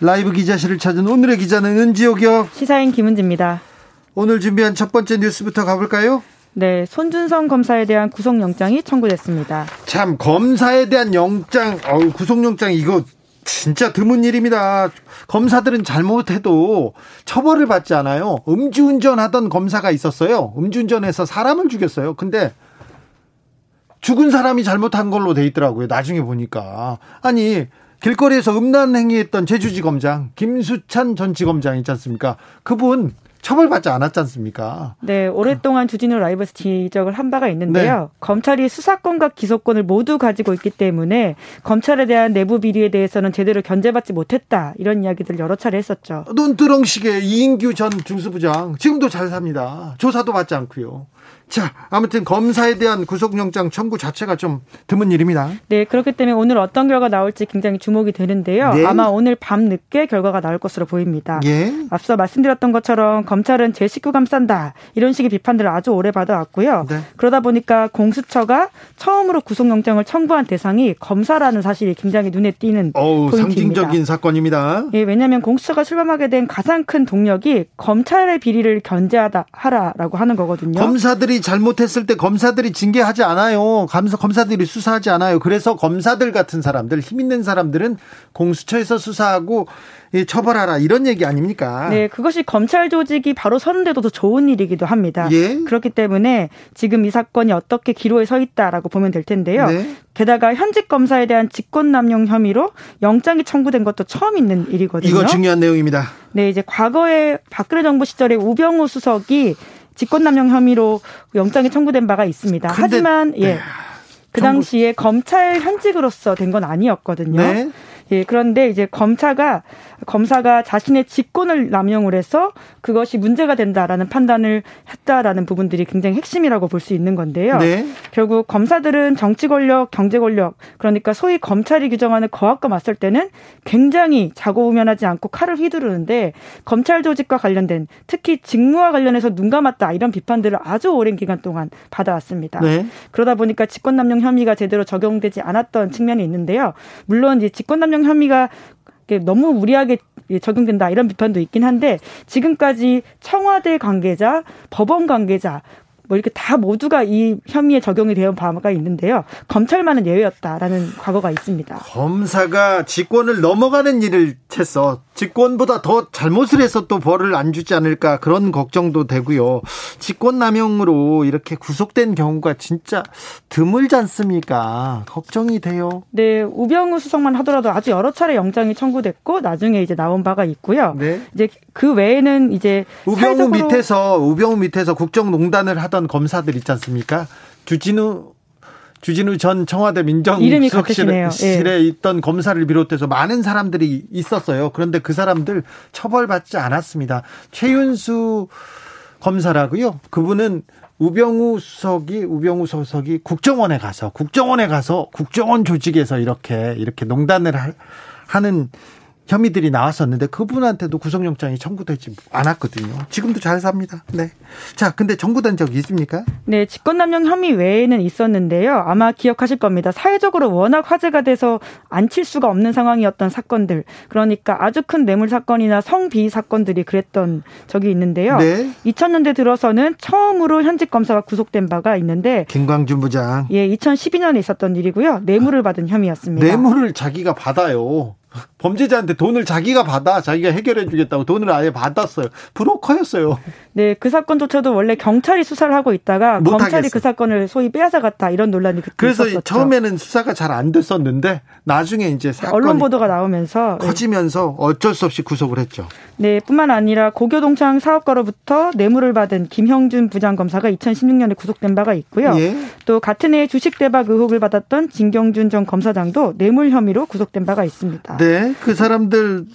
라이브 기자실을 찾은 오늘의 기자는 은지옥이요 시사인 김은지입니다. 오늘 준비한 첫 번째 뉴스부터 가볼까요? 네, 손준성 검사에 대한 구속영장이 청구됐습니다. 참 검사에 대한 영장, 어우, 구속영장 이거 진짜 드문 일입니다. 검사들은 잘못해도 처벌을 받지 않아요. 음주운전 하던 검사가 있었어요. 음주운전해서 사람을 죽였어요. 근데 죽은 사람이 잘못한 걸로 돼 있더라고요. 나중에 보니까 아니 길거리에서 음란 행위했던 제주지 검장 김수찬 전 지검장 있지 않습니까? 그분 처벌받지 않았지 않습니까? 네, 오랫동안 주진우 라이브에서 지적을 한 바가 있는데요. 네. 검찰이 수사권과 기소권을 모두 가지고 있기 때문에 검찰에 대한 내부 비리에 대해서는 제대로 견제받지 못했다. 이런 이야기들 여러 차례 했었죠. 눈두렁식의 이인규 전 중수부장 지금도 잘 삽니다. 조사도 받지 않고요. 자, 아무튼 검사에 대한 구속영장 청구 자체가 좀 드문 일입니다. 네, 그렇기 때문에 오늘 어떤 결과 나올지 굉장히 주목이 되는데요. 네. 아마 오늘 밤 늦게 결과가 나올 것으로 보입니다. 예. 앞서 말씀드렸던 것처럼 검찰은 제 식구 감싼다 이런 식의 비판들을 아주 오래 받아왔고요. 네. 그러다 보니까 공수처가 처음으로 구속영장을 청구한 대상이 검사라는 사실이 굉장히 눈에 띄는 어우, 포인트입니다. 상징적인 사건입니다. 예, 왜냐하면 공수처가 출범하게 된 가장 큰 동력이 검찰의 비리를 견제하다 하라라고 하는 거거든요. 검사들이 잘못했을 때 검사들이 징계하지 않아요. 검사, 검사들이 수사하지 않아요. 그래서 검사들 같은 사람들, 힘 있는 사람들은 공수처에서 수사하고 처벌하라 이런 얘기 아닙니까? 네, 그것이 검찰 조직이 바로 서는데도 더 좋은 일이기도 합니다. 예? 그렇기 때문에 지금 이 사건이 어떻게 기로에 서 있다라고 보면 될 텐데요. 네? 게다가 현직 검사에 대한 직권남용 혐의로 영장이 청구된 것도 처음 있는 일이거든요. 이거 중요한 내용입니다. 네, 이제 과거에 박근혜 정부 시절에 우병우 수석이 직권남용 혐의로 영장이 청구된 바가 있습니다. 하지만 예. 네. 그 당시에 검찰 현직으로서 된 건 아니었거든요. 네. 예, 그런데 이제 검사가 검사가 자신의 직권을 남용을 해서 그것이 문제가 된다라는 판단을 했다라는 부분들이 굉장히 핵심이라고 볼 수 있는 건데요. 네. 결국 검사들은 정치 권력, 경제 권력, 그러니까 소위 검찰이 규정하는 거학과 맞설 때는 굉장히 자고우면하지 않고 칼을 휘두르는데 검찰 조직과 관련된 특히 직무와 관련해서 눈 감았다 이런 비판들을 아주 오랜 기간 동안 받아왔습니다. 네. 그러다 보니까 직권남용 혐의가 제대로 적용되지 않았던 측면이 있는데요. 물론 이제 직권남용 혐의가 너무 무리하게 적용된다 이런 비판도 있긴 한데 지금까지 청와대 관계자, 법원 관계자 뭐 이렇게 다 모두가 이 혐의에 적용이 되어 바가 있는데요. 검찰만은 예외였다라는 과거가 있습니다. 검사가 직권을 넘어가는 일을 했어. 직권보다 더 잘못을 해서 또 벌을 안 주지 않을까 그런 걱정도 되고요. 직권남용으로 이렇게 구속된 경우가 진짜 드물지 않습니까? 걱정이 돼요. 네, 우병우 수석만 하더라도 아주 여러 차례 영장이 청구됐고 나중에 이제 나온 바가 있고요. 네. 이제 그 외에는 이제 우병우 밑에서 우병우 밑에서 국정농단을 하던 검사들 있지 않습니까? 주진우 주진우 전 청와대 민정수석실에 예. 있던 검사를 비롯해서 많은 사람들이 있었어요. 그런데 그 사람들 처벌받지 않았습니다. 최윤수 검사라고요. 그분은 우병우 수석이 우병우 수석이 국정원에 가서 국정원에 가서 국정원 조직에서 이렇게 이렇게 농단을 하는 혐의들이 나왔었는데 그분한테도 구속영장이 청구되지 않았거든요. 지금도 잘 삽니다. 네. 자, 근데 청구된 적이 있습니까? 네, 직권남용 혐의 외에는 있었는데요. 아마 기억하실 겁니다. 사회적으로 워낙 화제가 돼서 안 칠 수가 없는 상황이었던 사건들. 그러니까 아주 큰 뇌물 사건이나 성비위 사건들이 그랬던 적이 있는데요. 네. 2000년대 들어서는 처음으로 현직 검사가 구속된 바가 있는데 김광준 부장. 예, 2012년에 있었던 일이고요. 뇌물을 받은 혐의였습니다. 뇌물을 자기가 받아요. 범죄자한테 돈을 자기가 받아 자기가 해결해 주겠다고 돈을 아예 받았어요. 브로커였어요. 네, 그 사건조차도 원래 경찰이 수사를 하고 있다가 검찰이 하겠어. 그 사건을 소위 빼앗아 갔다 이런 논란이 그때 그래서 있었었죠. 처음에는 수사가 잘 안 됐었는데 나중에 이제 사건 언론 보도가 나오면서 네. 커지면서 어쩔 수 없이 구속을 했죠. 네, 뿐만 아니라 고교동창 사업가로부터 뇌물을 받은 김형준 부장검사가 2016년에 구속된 바가 있고요. 예. 또 같은 해에 주식 대박 의혹을 받았던 진경준 전 검사장도 뇌물 혐의로 구속된 바가 있습니다. 네. 네, 그 사람들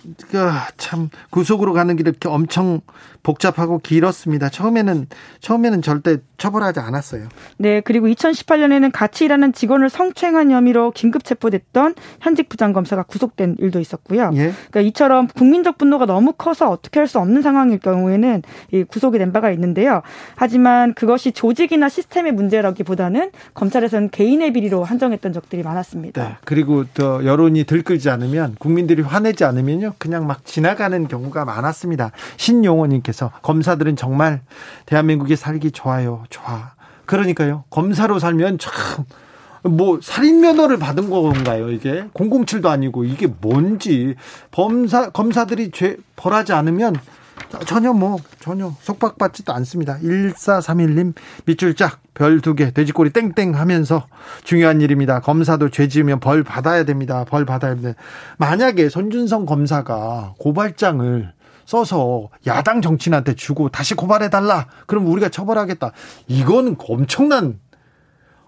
참 구속으로 가는 길이 이렇게 엄청 복잡하고 길었습니다. 처음에는 처음에는 절대 처벌하지 않았어요. 네, 그리고 2018년에는 같이 일하는 직원을 성추행한 혐의로 긴급 체포됐던 현직 부장검사가 구속된 일도 있었고요. 예. 그러니까 이처럼 국민적 분노가 너무 커서 어떻게 할 수 없는 상황일 경우에는 구속이 된 바가 있는데요. 하지만 그것이 조직이나 시스템의 문제라기보다는 검찰에서는 개인의 비리로 한정했던 적들이 많았습니다. 네, 그리고 또 여론이 들끓지 않으면 국민들이 화내지 않으면요, 그냥 막 지나가는 경우가 많았습니다. 신용호님께서 검사들은 정말 대한민국에 살기 좋아요. 좋아. 그러니까요. 검사로 살면 참, 뭐, 살인 면허를 받은 건가요, 이게? 007도 아니고, 이게 뭔지. 범사, 검사들이 죄, 벌하지 않으면 전혀 뭐, 전혀 속박받지도 않습니다. 1431님, 밑줄 짝, 별 두 개, 돼지꼬리 땡땡 하면서 중요한 일입니다. 검사도 죄 지으면 벌 받아야 됩니다. 벌 받아야 됩니다. 만약에 손준성 검사가 고발장을 써서 야당 정치인한테 주고 다시 고발해달라. 그럼 우리가 처벌하겠다. 이건 엄청난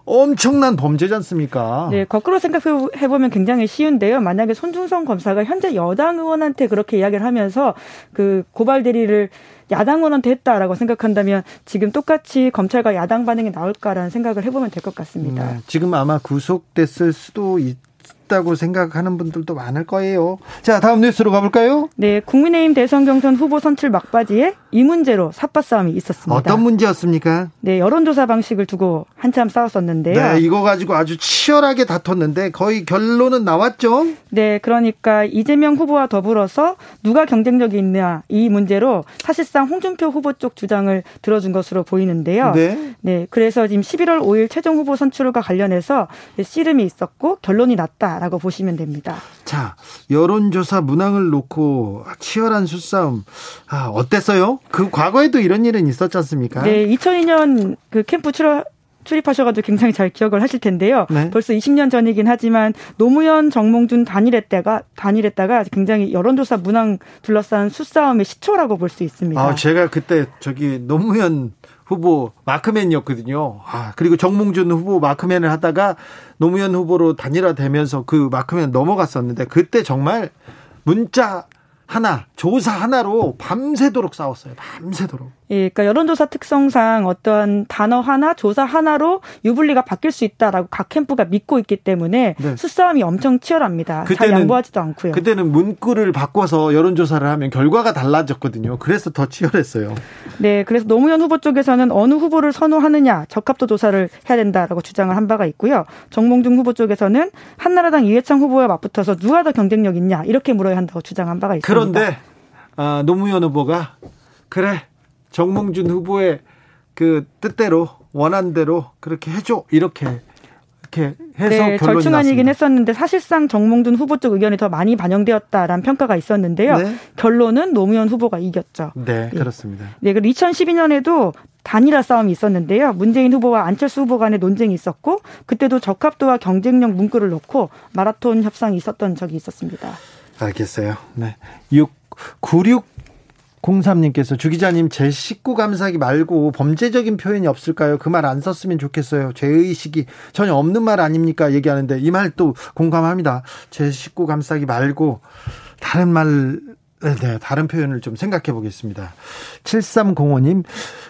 엄청난 범죄지 않습니까? 네, 거꾸로 생각해 보면 굉장히 쉬운데요. 만약에 손준성 검사가 현재 여당 의원한테 그렇게 이야기를 하면서 그 고발 대리를 야당 의원한테 했다라고 생각한다면 지금 똑같이 검찰과 야당 반응이 나올까라는 생각을 해보면 될 것 같습니다. 네, 지금 아마 구속됐을 수도 있, 있다고 생각하는 분들도 많을 거예요. 자, 다음 뉴스로 가볼까요? 네, 국민의힘 대선 경선 후보 선출 막바지에 이 문제로 삿바 싸움이 있었습니다. 어떤 문제였습니까? 네, 여론조사 방식을 두고 한참 싸웠었는데요. 네, 이거 가지고 아주 치열하게 다퉜는데 거의 결론은 나왔죠? 네, 그러니까 이재명 후보와 더불어서 누가 경쟁력이 있냐 이 문제로 사실상 홍준표 후보 쪽 주장을 들어준 것으로 보이는데요. 네. 네, 그래서 지금 11월 5일 최종 후보 선출과 관련해서 씨름이 있었고 결론이 났다. 라고 보시면 됩니다. 자, 여론조사 문항을 놓고 치열한 수싸움. 아, 어땠어요? 그 과거에도 이런 일은 있었지 않습니까? 네, 2002년 그 캠프 출입 출입하셔가지고 굉장히 잘 기억을 하실 텐데요. 네. 벌써 20년 전이긴 하지만 노무현 정몽준 단일했다가 단일했다가 굉장히 여론조사 문항 둘러싼 수싸움의 시초라고 볼 수 있습니다. 아, 제가 그때 저기 노무현 후보 마크맨이었거든요. 아, 그리고 정몽준 후보 마크맨을 하다가 노무현 후보로 단일화되면서 그 마크맨 넘어갔었는데 그때 정말 문자 하나, 조사 하나로 밤새도록 싸웠어요. 밤새도록. 예, 그러니까 여론조사 특성상 어떠한 단어 하나, 조사 하나로 유불리가 바뀔 수 있다라고 각 캠프가 믿고 있기 때문에 네. 수싸움이 엄청 치열합니다. 그때는, 잘 양보하지도 않고요. 그때는 문구를 바꿔서 여론조사를 하면 결과가 달라졌거든요. 그래서 더 치열했어요. 네, 그래서 노무현 후보 쪽에서는 어느 후보를 선호하느냐 적합도 조사를 해야 된다라고 주장을 한 바가 있고요. 정몽준 후보 쪽에서는 한나라당 이해창 후보와 맞붙어서 누가 더 경쟁력 있냐 이렇게 물어야 한다고 주장한 바가 있습니다. 그런데 아, 노무현 후보가 그래 정몽준 후보의 그 뜻대로 원한대로 그렇게 해줘 이렇게 이렇게 해서 네, 절충안이긴 했었는데 사실상 정몽준 후보 쪽 의견이 더 많이 반영되었다라는 평가가 있었는데요. 네. 결론은 노무현 후보가 이겼죠. 네, 네. 그렇습니다. 네, 그리고 2012년에도 단일화 싸움이 있었는데요. 문재인 후보와 안철수 후보 간의 논쟁이 있었고 그때도 적합도와 경쟁력 문구를 놓고 마라톤 협상이 있었던 적이 있었습니다. 알겠어요. 네. 6 96 03님께서 주 기자님 제 식구 감사기 말고 범죄적인 표현이 없을까요? 그 말 안 썼으면 좋겠어요. 죄의식이 전혀 없는 말 아닙니까? 얘기하는데 이 말 또 공감합니다. 제 식구 감싸기 말고 다른 말 네, 네, 다른 표현을 좀 생각해 보겠습니다. 7305님,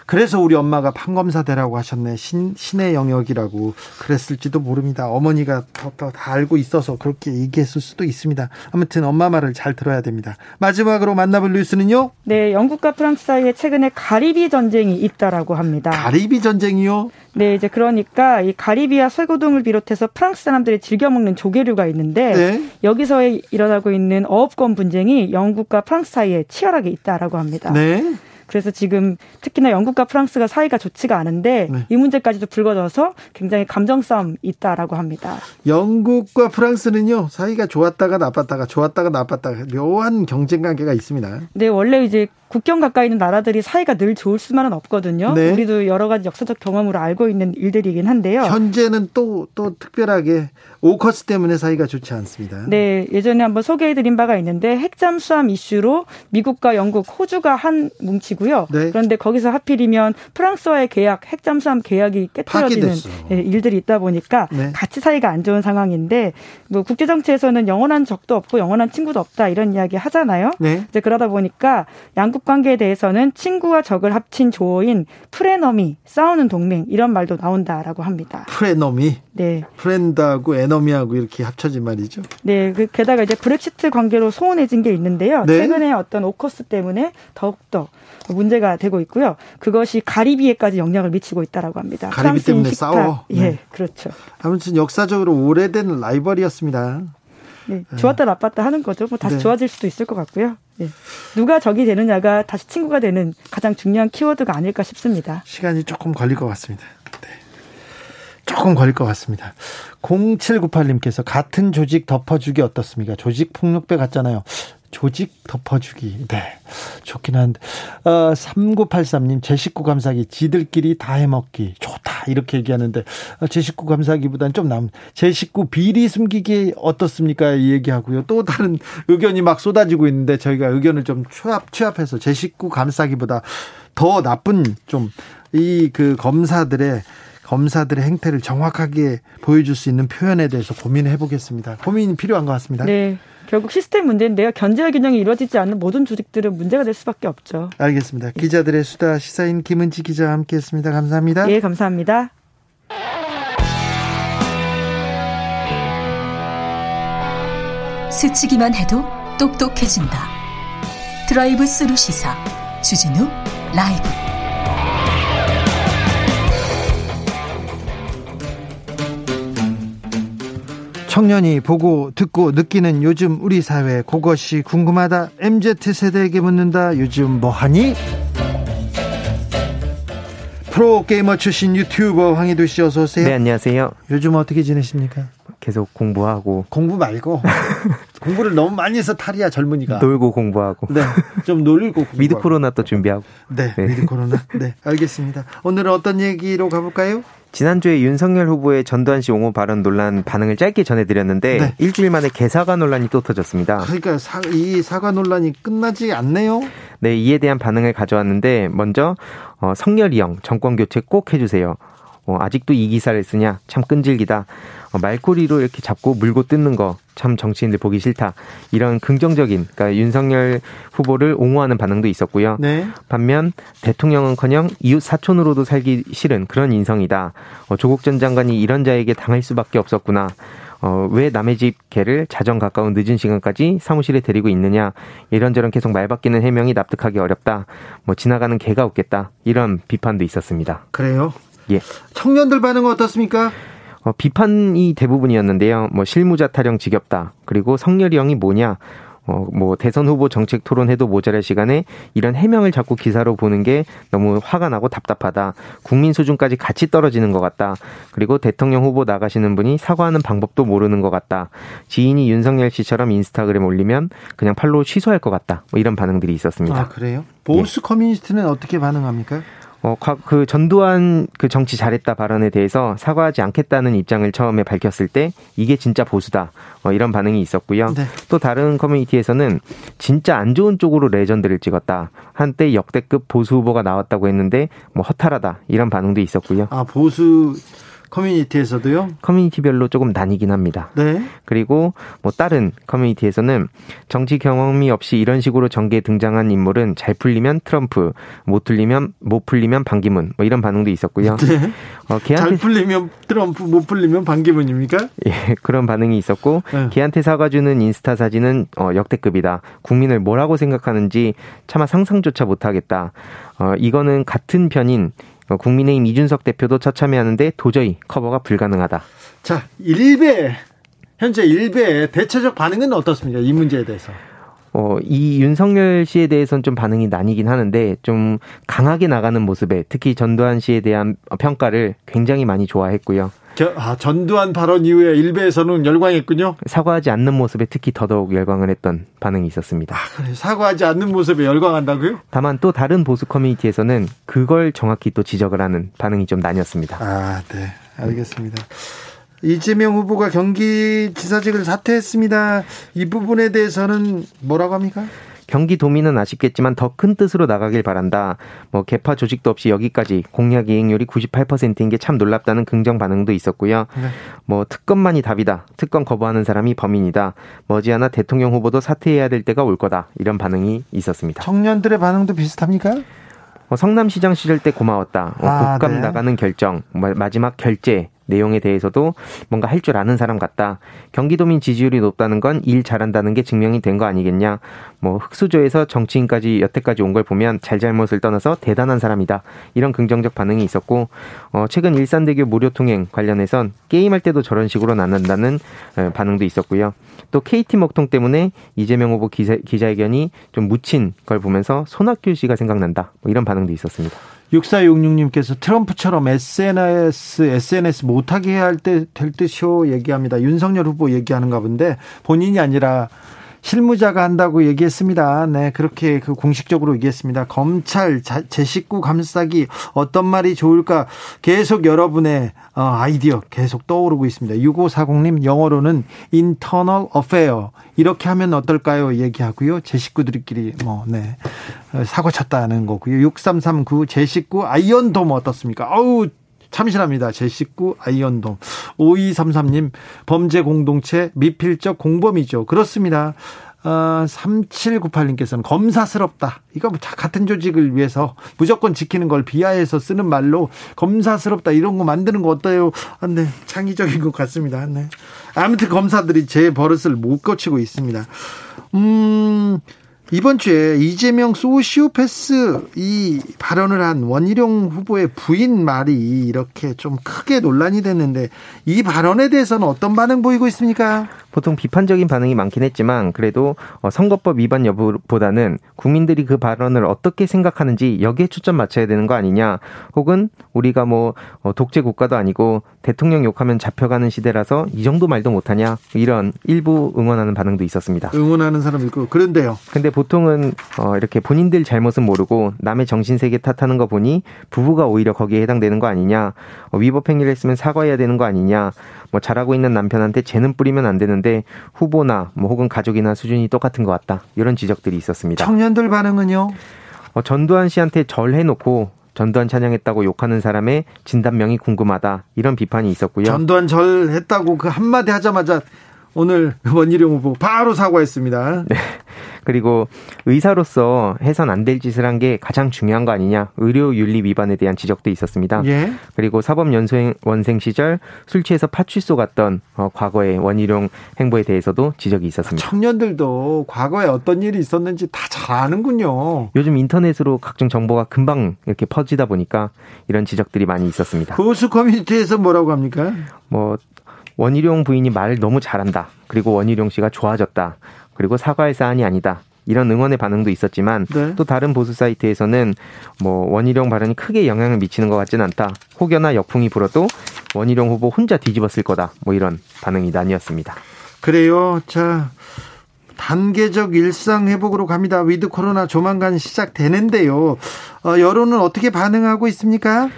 그래서 우리 엄마가 판검사 되라고 하셨네. 신, 신의 영역이라고 그랬을지도 모릅니다. 어머니가 더, 더, 다 알고 있어서 그렇게 얘기했을 수도 있습니다. 아무튼 엄마 말을 잘 들어야 됩니다. 마지막으로 만나볼 뉴스는요? 네, 영국과 프랑스 사이에 최근에 가리비 전쟁이 있다라고 합니다. 가리비 전쟁이요? 네, 이제 그러니까 이 가리비아 쇠고등을 비롯해서 프랑스 사람들이 즐겨 먹는 조개류가 있는데 네. 여기서 일어나고 있는 어업권 분쟁이 영국과 프랑스 사이에 치열하게 있다라고 합니다. 네. 그래서 지금 특히나 영국과 프랑스가 사이가 좋지가 않은데 네. 이 문제까지도 불거져서 굉장히 감정 싸움 있다라고 합니다. 영국과 프랑스는요 사이가 좋았다가 나빴다가 좋았다가 나빴다가 묘한 경쟁 관계가 있습니다. 네 원래 이제 국경 가까이 있는 나라들이 사이가 늘 좋을 수만은 없거든요. 네. 우리도 여러 가지 역사적 경험으로 알고 있는 일들이긴 한데요. 현재는 또, 또 특별하게 오커스 때문에 사이가 좋지 않습니다. 네, 예전에 한번 소개해드린 바가 있는데 핵잠 수함 이슈로 미국과 영국, 호주가 한 뭉치고 것이고요. 네. 그런데 거기서 하필이면 프랑스와의 계약, 핵 잠 수함 계약이 깨트려지는 예, 일들이 있다 보니까 네. 같이 사이가 안 좋은 상황인데 뭐 국제 정치에서는 영원한 적도 없고 영원한 친구도 없다 이런 이야기 하잖아요. 네. 이제 그러다 보니까 양국 관계에 대해서는 친구와 적을 합친 조어인 프레너미 싸우는 동맹 이런 말도 나온다라고 합니다. frenemy. 네. friend하고 enemy하고 이렇게 합쳐진 말이죠. 네. 그 게다가 이제 브렉시트 관계로 소원해진 게 있는데요. 네. 최근에 어떤 AUKUS 때문에 더욱더 문제가 되고 있고요. 그것이 가리비에까지 영향을 미치고 있다라고 합니다. 가리비 때문에 식탁. 싸워. 예, 네. 그렇죠. 아무튼 역사적으로 오래된 라이벌이었습니다. 네, 좋았다 나빴다 하는 거죠. 뭐 다시 네. 좋아질 수도 있을 것 같고요. 네. 누가 적이 되느냐가 다시 친구가 되는 가장 중요한 키워드가 아닐까 싶습니다. 시간이 조금 걸릴 것 같습니다. 네. 조금 걸릴 것 같습니다. 0798님께서 같은 조직 덮어주기 어떻습니까? 조직 폭력배 같잖아요. 조직 덮어주기. 네. 좋긴 한데. 어, 3983님, 제 식구 감사기, 지들끼리 다 해먹기. 좋다. 이렇게 얘기하는데, 어, 제 식구 감사기보다는 좀 남, 제 식구 비리 숨기기 어떻습니까? 얘기하고요. 또 다른 의견이 막 쏟아지고 있는데, 저희가 의견을 좀 취합, 취합해서 제 식구 감싸기보다 더 나쁜 좀, 이 그 검사들의 검사들의 행태를 정확하게 보여줄 수 있는 표현에 대해서 고민해 보겠습니다. 고민이 필요한 것 같습니다. 네. 결국 시스템 문제인데요. 견제와 균형이 이루어지지 않는 모든 조직들은 문제가 될 수밖에 없죠. 알겠습니다. 기자들의 수다 시사인 김은지 기자와 함께했습니다. 감사합니다. 예, 감사합니다. 스치기만 해도 똑똑해진다. 드라이브 스루 시사 주진우 라이브. 청년이 보고 듣고 느끼는 요즘 우리 사회 그것이 궁금하다 MZ 세대에게 묻는다 요즘 뭐하니? 프로게이머 출신 유튜버 황희도 씨 어서 오세요. 네 안녕하세요. 요즘 어떻게 지내십니까? 계속 공부하고 공부 말고 공부를 너무 많이 해서 탈이야 젊은이가 놀고 공부하고 네좀 놀고 with 코로나 또 준비하고 네, 네 with 코로나 네 알겠습니다 오늘은 어떤 얘기로 가볼까요? 지난주에 윤석열 후보의 전두환 씨 옹호 발언 논란 반응을 짧게 전해드렸는데 네. 일주일 만에 개사과 논란이 또 터졌습니다. 그러니까 사, 이 사과 논란이 끝나지 않네요. 네, 이에 대한 반응을 가져왔는데 먼저 어, 석열이 형 정권 교체 꼭 해주세요. 어, 아직도 이 기사를 쓰냐 참 끈질기다. 어, 말꼬리로 이렇게 잡고 물고 뜯는 거 참 정치인들 보기 싫다. 이런 긍정적인 그러니까 윤석열 후보를 옹호하는 반응도 있었고요. 네. 반면 대통령은커녕 이웃 사촌으로도 살기 싫은 그런 인성이다. 어, 조국 전 장관이 이런 자에게 당할 수밖에 없었구나. 어, 왜 남의 집 개를 자정 가까운 늦은 시간까지 사무실에 데리고 있느냐. 이런저런 계속 말 바뀌는 해명이 납득하기 어렵다. 뭐 지나가는 개가 없겠다. 이런 비판도 있었습니다. 그래요? 예. 청년들 반응은 어떻습니까? 어, 비판이 대부분이었는데요. 뭐 실무자 타령 지겹다. 그리고 성렬이 형이 뭐냐. 어, 뭐, 대선 후보 정책 토론해도 모자랄 시간에 이런 해명을 자꾸 기사로 보는 게 너무 화가 나고 답답하다. 국민 수준까지 같이 떨어지는 것 같다. 그리고 대통령 후보 나가시는 분이 사과하는 방법도 모르는 것 같다. 지인이 윤석열 씨처럼 인스타그램 올리면 그냥 팔로우 취소할 것 같다. 뭐 이런 반응들이 있었습니다. 아, 그래요? 보수 예. 커뮤니티는 어떻게 반응합니까? 어, 그 전두환 그 정치 잘했다 발언에 대해서 사과하지 않겠다는 입장을 처음에 밝혔을 때 이게 진짜 보수다. 어, 이런 반응이 있었고요. 네. 또 다른 커뮤니티에서는 진짜 안 좋은 쪽으로 레전드를 찍었다. 한때 역대급 보수 후보가 나왔다고 했는데 뭐 허탈하다. 이런 반응도 있었고요. 아, 보수 커뮤니티에서도요? 커뮤니티별로 조금 나뉘긴 합니다. 네. 그리고 뭐 다른 커뮤니티에서는 정치 경험이 없이 이런 식으로 전개에 등장한 인물은 잘 풀리면 트럼프, 못 풀리면 못 풀리면 반기문 뭐 이런 반응도 있었고요. 네. 어, 걔한테 잘 풀리면 트럼프, 못 풀리면 반기문입니까? 예, 그런 반응이 있었고 네. 걔한테 사과주는 인스타 사진은 어, 역대급이다. 국민을 뭐라고 생각하는지 차마 상상조차 못하겠다. 어, 이거는 같은 편인 어, 국민의힘 이준석 대표도 처참해하는데 도저히 커버가 불가능하다. 자, 일베 현재 일베의 대체적 반응은 어떻습니까? 이 문제에 대해서. 어, 이 윤석열 씨에 대해서는 좀 반응이 나뉘긴 하는데 좀 강하게 나가는 모습에 특히 전두환 씨에 대한 평가를 굉장히 많이 좋아했고요. 아, 전두환 발언 이후에 일베에서는 열광했군요. 사과하지 않는 모습에 특히 더더욱 열광을 했던 반응이 있었습니다. 아, 그래. 사과하지 않는 모습에 열광한다고요? 다만 또 다른 보수 커뮤니티에서는 그걸 정확히 또 지적을 하는 반응이 좀 나뉘었습니다. 아, 네. 알겠습니다. 이재명 후보가 경기지사직을 사퇴했습니다. 이 부분에 대해서는 뭐라고 합니까? 경기도민은 아쉽겠지만 더 큰 뜻으로 나가길 바란다. 뭐 개파 조직도 없이 여기까지 공약 이행률이 98%인 게 참 놀랍다는 긍정 반응도 있었고요. 네. 뭐 특검만이 답이다. 특검 거부하는 사람이 범인이다. 머지않아 대통령 후보도 사퇴해야 될 때가 올 거다. 이런 반응이 있었습니다. 청년들의 반응도 비슷합니까? 어, 성남시장 시절 때 고마웠다. 어, 아, 국감 네. 나가는 결정, 마지막 결제, 내용에 대해서도 뭔가 할 줄 아는 사람 같다. 경기도민 지지율이 높다는 건 일 잘한다는 게 증명이 된 거 아니겠냐. 뭐 흑수저에서 정치인까지 여태까지 온 걸 보면 잘잘못을 떠나서 대단한 사람이다. 이런 긍정적 반응이 있었고 어, 최근 일산대교 무료 통행 관련해선 게임할 때도 저런 식으로 나눈다는 어, 반응도 있었고요. 또 KT 먹통 때문에 이재명 후보 기자, 기자회견이 좀 묻힌 걸 보면서 손학규 씨가 생각난다. 뭐 이런 반응도 있었습니다. 6466님께서 트럼프처럼 SNS, SNS 못하게 해야 할 때 될 듯이요 얘기합니다. 윤석열 후보 얘기하는가 본데 본인이 아니라 실무자가 한다고 얘기했습니다. 네, 그렇게 그 공식적으로 얘기했습니다. 검찰 제 식구 감싸기 어떤 말이 좋을까 계속 여러분의 어, 아이디어 계속 떠오르고 있습니다. 6540님 영어로는 internal affair 이렇게 하면 어떨까요? 얘기하고요. 제 식구들끼리 뭐 네. 사고 쳤다는 거고요. 6339제 식구 아이언돔 어떻습니까? 아우 참신합니다. 제 식구 아이언돔. 5233님, 범죄 공동체 미필적 공범이죠. 그렇습니다. 어, 3798님께서는 검사스럽다. 이거 뭐 같은 조직을 위해서 무조건 지키는 걸 비하해서 쓰는 말로 검사스럽다. 이런 거 만드는 거 어때요? 아, 네. 창의적인 것 같습니다. 네. 아무튼 검사들이 제 버릇을 못 고치고 있습니다. 음, 이번 주에 이재명 소시오패스 이 발언을 한 원희룡 후보의 부인 말이 이렇게 좀 크게 논란이 됐는데 이 발언에 대해서는 어떤 반응 보이고 있습니까? 보통 비판적인 반응이 많긴 했지만 그래도 어, 선거법 위반 여부보다는 국민들이 그 발언을 어떻게 생각하는지 여기에 초점 맞춰야 되는 거 아니냐 혹은 우리가 뭐 어, 독재 국가도 아니고 대통령 욕하면 잡혀가는 시대라서 이 정도 말도 못하냐 이런 일부 응원하는 반응도 있었습니다. 응원하는 사람 있고 그런데요. 근데 보통은 어, 이렇게 본인들 잘못은 모르고 남의 정신세계 탓하는 거 보니 부부가 오히려 거기에 해당되는 거 아니냐 위법 행위를 했으면 사과해야 되는 거 아니냐 뭐 잘하고 있는 남편한테 재는 뿌리면 안 되는데 후보나 뭐 혹은 가족이나 수준이 똑같은 것 같다. 이런 지적들이 있었습니다. 청년들 반응은요? 어, 전두환 씨한테 절 해놓고 전두환 찬양했다고 욕하는 사람의 진단명이 궁금하다. 이런 비판이 있었고요. 전두환 절 했다고 그 한마디 하자마자 오늘 원희룡 후보 바로 사과했습니다. 네. 그리고 의사로서 해선 안 될 짓을 한 게 가장 중요한 거 아니냐. 의료 윤리 위반에 대한 지적도 있었습니다. 예. 그리고 사법 연수원 생 시절 술 취해서 파출소 갔던 어, 과거의 원희룡 행보에 대해서도 지적이 있었습니다. 청년들도 과거에 어떤 일이 있었는지 다 잘 아는군요. 요즘 인터넷으로 각종 정보가 금방 이렇게 퍼지다 보니까 이런 지적들이 많이 있었습니다. 보수 커뮤니티에서 뭐라고 합니까? 뭐 원희룡 부인이 말을 너무 잘한다. 그리고 원희룡 씨가 좋아졌다. 그리고 사과할 사안이 아니다. 이런 응원의 반응도 있었지만 네. 또 다른 보수 사이트에서는 뭐 원희룡 발언이 크게 영향을 미치는 것 같지는 않다. 혹여나 역풍이 불어도 원희룡 후보 혼자 뒤집었을 거다. 뭐 이런 반응이 나뉘었습니다. 그래요. 자, 단계적 일상 회복으로 갑니다. with 코로나 조만간 시작되는데요. 어, 여론은 어떻게 반응하고 있습니까?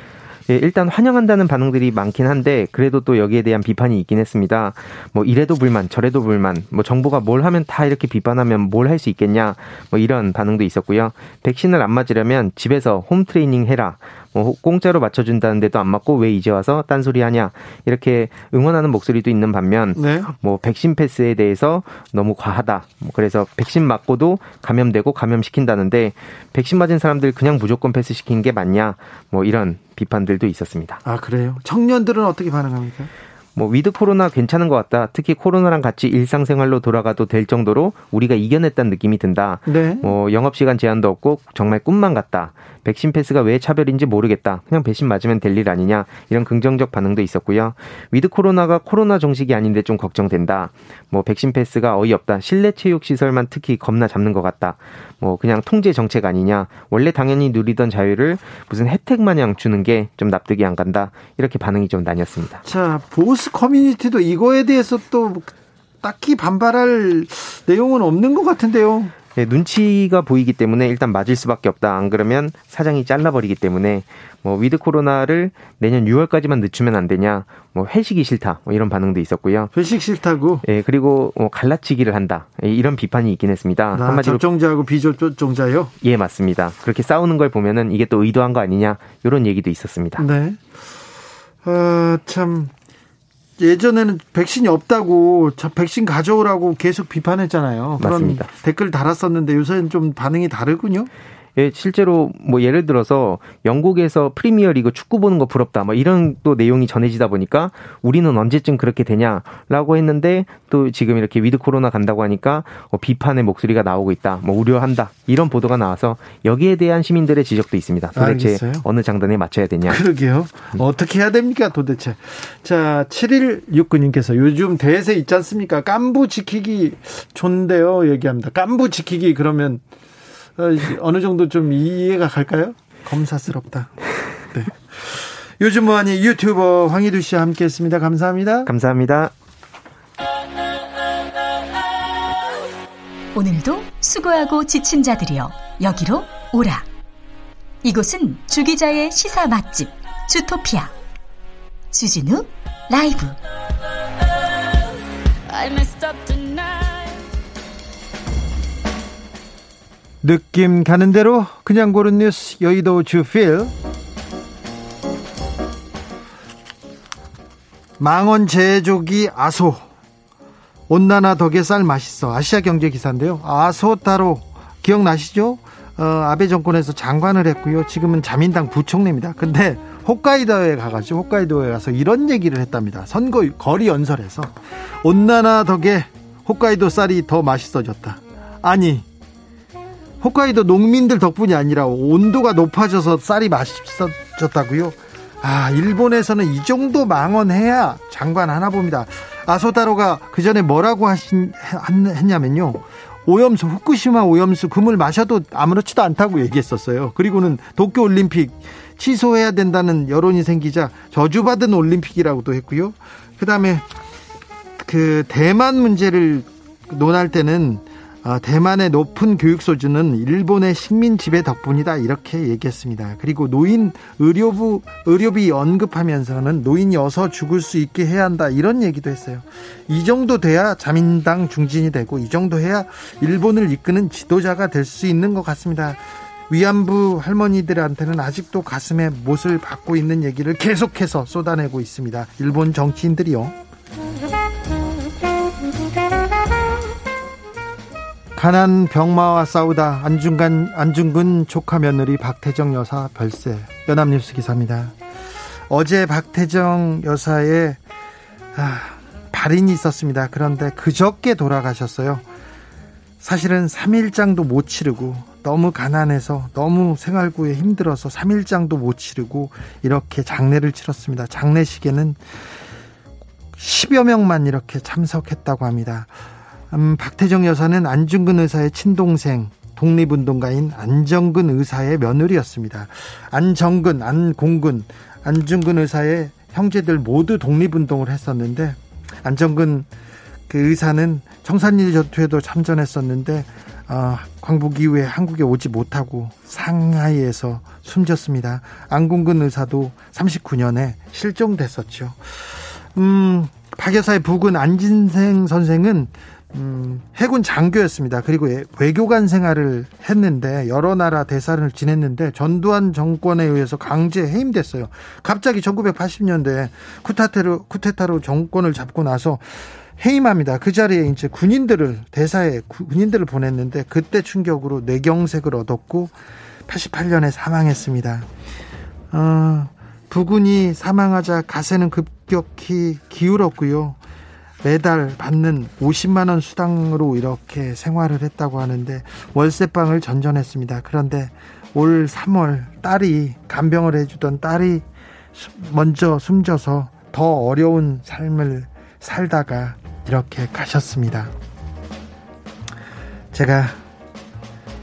예, 일단 환영한다는 반응들이 많긴 한데 그래도 또 여기에 대한 비판이 있긴 했습니다. 뭐 이래도 불만, 저래도 불만, 뭐 정부가 뭘 하면 다 이렇게 비판하면 뭘 할 수 있겠냐, 뭐 이런 반응도 있었고요. 백신을 안 맞으려면 집에서 홈 트레이닝 해라. 뭐 공짜로 맞춰준다는데도 안 맞고 왜 이제 와서 딴소리 하냐 이렇게 응원하는 목소리도 있는 반면 네. 뭐 백신 패스에 대해서 너무 과하다. 뭐 그래서 백신 맞고도 감염되고 감염시킨다는데 백신 맞은 사람들 그냥 무조건 패스 시킨 게 맞냐 뭐 이런 비판들도 있었습니다. 아 그래요? 청년들은 어떻게 반응합니까? 뭐 with 코로나 괜찮은 것 같다. 특히 코로나랑 같이 일상생활로 돌아가도 될 정도로 우리가 이겨냈다는 느낌이 든다. 네. 뭐 영업 시간 제한도 없고 정말 꿈만 같다. 백신 패스가 왜 차별인지 모르겠다. 그냥 백신 맞으면 될 일 아니냐. 이런 긍정적 반응도 있었고요. with 코로나가 코로나 종식이 아닌데 좀 걱정된다. 뭐 백신 패스가 어이없다. 실내 체육 시설만 특히 겁나 잡는 것 같다. 뭐 그냥 통제 정책 아니냐. 원래 당연히 누리던 자유를 무슨 혜택 마냥 주는 게 좀 납득이 안 간다. 이렇게 반응이 좀 나뉘었습니다. 자, 보수 커뮤니티도 이거에 대해서 또 딱히 반발할 내용은 없는 것 같은데요. 예, 눈치가 보이기 때문에 일단 맞을 수밖에 없다. 안 그러면 사장이 잘라버리기 때문에 뭐 with 코로나를 내년 6월까지만 늦추면 안 되냐. 뭐 회식이 싫다. 뭐 이런 반응도 있었고요. 회식 싫다고? 예, 그리고 뭐 갈라치기를 한다. 예, 이런 비판이 있긴 했습니다. 아, 한마디로 접종자하고 비접종자요? 예, 맞습니다. 그렇게 싸우는 걸 보면은 이게 또 의도한 거 아니냐. 이런 얘기도 있었습니다. 네. 어, 참 예전에는 백신이 없다고 백신 가져오라고 계속 비판했잖아요. 맞습니다. 댓글 달았었는데 요새는 좀 반응이 다르군요. 예, 실제로 뭐 예를 들어서 영국에서 프리미어 리그 축구 보는 거 부럽다. 뭐 이런 또 내용이 전해지다 보니까 우리는 언제쯤 그렇게 되냐라고 했는데 또 지금 이렇게 with 코로나 간다고 하니까 어, 비판의 목소리가 나오고 있다. 뭐 우려한다. 이런 보도가 나와서 여기에 대한 시민들의 지적도 있습니다. 도대체 알겠어요. 어느 장단에 맞춰야 되냐. 그러게요. 어떻게 해야 됩니까 도대체. 자, 7169님께서 요즘 대세 있지 않습니까? 깐부 지키기 좋은데요. 얘기합니다. 깐부 지키기 그러면 어, 어느 정도 좀 이해가 갈까요? 검사스럽다. 네. 요즘 뭐하니 유튜버 황희두 씨와 함께했습니다. 감사합니다. 감사합니다. 오늘도 수고하고 지친 자들이여 여기로 오라. 이곳은 주기자의 시사 맛집 주토피아 주진우 라이브. 느낌 가는 대로 그냥 고른 뉴스 여의도 주필. 망원 제조기 아소. 온난화 덕에 쌀 맛있어. 아시아 경제 기사인데요. 아소 따로. 기억나시죠? 어, 아베 정권에서 장관을 했고요. 지금은 자민당 부총리입니다. 근데 홋카이도에 가가지고 홋카이도에 가서 이런 얘기를 했답니다. 선거 거리 연설에서. 온난화 덕에 홋카이도 쌀이 더 맛있어졌다. 아니 홋카이도 농민들 덕분이 아니라 온도가 높아져서 쌀이 맛있어졌다고요? 아, 일본에서는 이 정도 망언해야 장관 하나 봅니다. 아소다로가 그 전에 뭐라고 하신, 했냐면요. 오염수, 후쿠시마 오염수 금을 마셔도 아무렇지도 않다고 얘기했었어요. 그리고는 도쿄 올림픽 취소해야 된다는 여론이 생기자 저주받은 올림픽이라고도 했고요. 그 다음에 그 대만 문제를 논할 때는 어, 대만의 높은 교육 수준은 일본의 식민 지배 덕분이다 이렇게 얘기했습니다. 그리고 노인 의료부 의료비 언급하면서는 노인이 어서 죽을 수 있게 해야 한다 이런 얘기도 했어요. 이 정도 돼야 자민당 중진이 되고 이 정도 해야 일본을 이끄는 지도자가 될 수 있는 것 같습니다. 위안부 할머니들한테는 아직도 가슴에 못을 받고 있는 얘기를 계속해서 쏟아내고 있습니다. 일본 정치인들이요. 가난 병마와 싸우다 안중간 안중근 조카 며느리 박태정 여사 별세 연합뉴스 기사입니다. 어제 박태정 여사의 아, 발인이 있었습니다. 그런데 그저께 돌아가셨어요. 사실은 3일장도 못 치르고 너무 가난해서 너무 생활구에 힘들어서 3일장도 못 치르고 이렇게 장례를 치렀습니다. 장례식에는 10여 명만 이렇게 참석했다고 합니다. 음, 박태정 여사는 안중근 의사의 친동생 독립운동가인 안정근 의사의 며느리였습니다. 안정근, 안공근, 안중근 의사의 형제들 모두 독립운동을 했었는데 안정근 그 의사는 청산리 전투에도 참전했었는데 어, 광복 이후에 한국에 오지 못하고 상하이에서 숨졌습니다. 안공근 의사도 39년에 실종됐었죠. 음, 박 여사의 부근 안진생 선생은 음, 해군 장교였습니다. 그리고 외교관 생활을 했는데 여러 나라 대사를 지냈는데 전두환 정권에 의해서 강제 해임됐어요. 갑자기 1980년대 쿠타테로 쿠테타로 정권을 잡고 나서 해임합니다. 그 자리에 이제 군인들을 대사에 군인들을 보냈는데 그때 충격으로 뇌경색을 얻었고 88년에 사망했습니다. 어, 부군이 사망하자 가세는 급격히 기울었고요. 매달 받는 50만 원 수당으로 이렇게 생활을 했다고 하는데 월세방을 전전했습니다. 그런데 올 3월 딸이 간병을 해주던 딸이 먼저 숨져서 더 어려운 삶을 살다가 이렇게 가셨습니다. 제가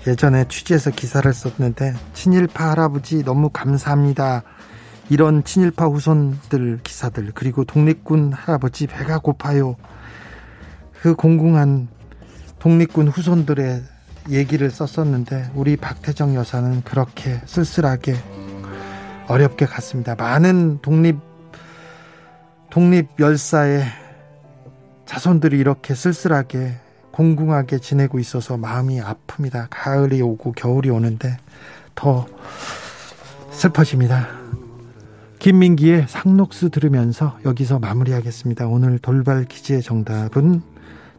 예전에 취재해서 기사를 썼는데 친일파 할아버지 너무 감사합니다. 이런 친일파 후손들 기사들 그리고 독립군 할아버지 배가 고파요. 그 공공한 독립군 후손들의 얘기를 썼었는데 우리 박태정 여사는 그렇게 쓸쓸하게 어렵게 갔습니다. 많은 독립 독립 열사의 자손들이 이렇게 쓸쓸하게 공공하게 지내고 있어서 마음이 아픕니다. 가을이 오고 겨울이 오는데 더 슬퍼집니다. 김민기의 상록수 들으면서 여기서 마무리하겠습니다. 오늘 돌발 퀴즈의 정답은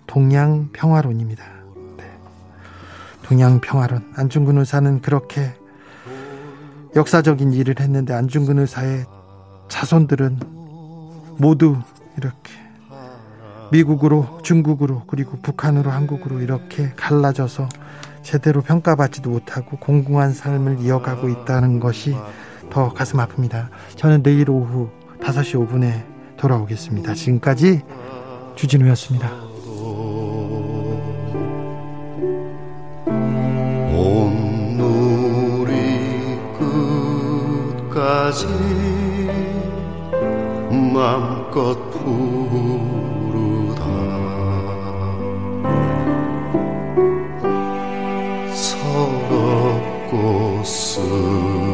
동양 평화론입니다. 네. 동양 평화론. 안중근 의사는 그렇게 역사적인 일을 했는데 안중근 의사의 자손들은 모두 이렇게 미국으로 중국으로 그리고 북한으로 한국으로 이렇게 갈라져서 제대로 평가받지도 못하고 공공한 삶을 이어가고 있다는 것이 더 가슴 아픕니다. 저는 내일 오후 5시 5분에 돌아오겠습니다. 지금까지 주진우였습니다. 끝까지 맘껏 부르다 서럽고 쓰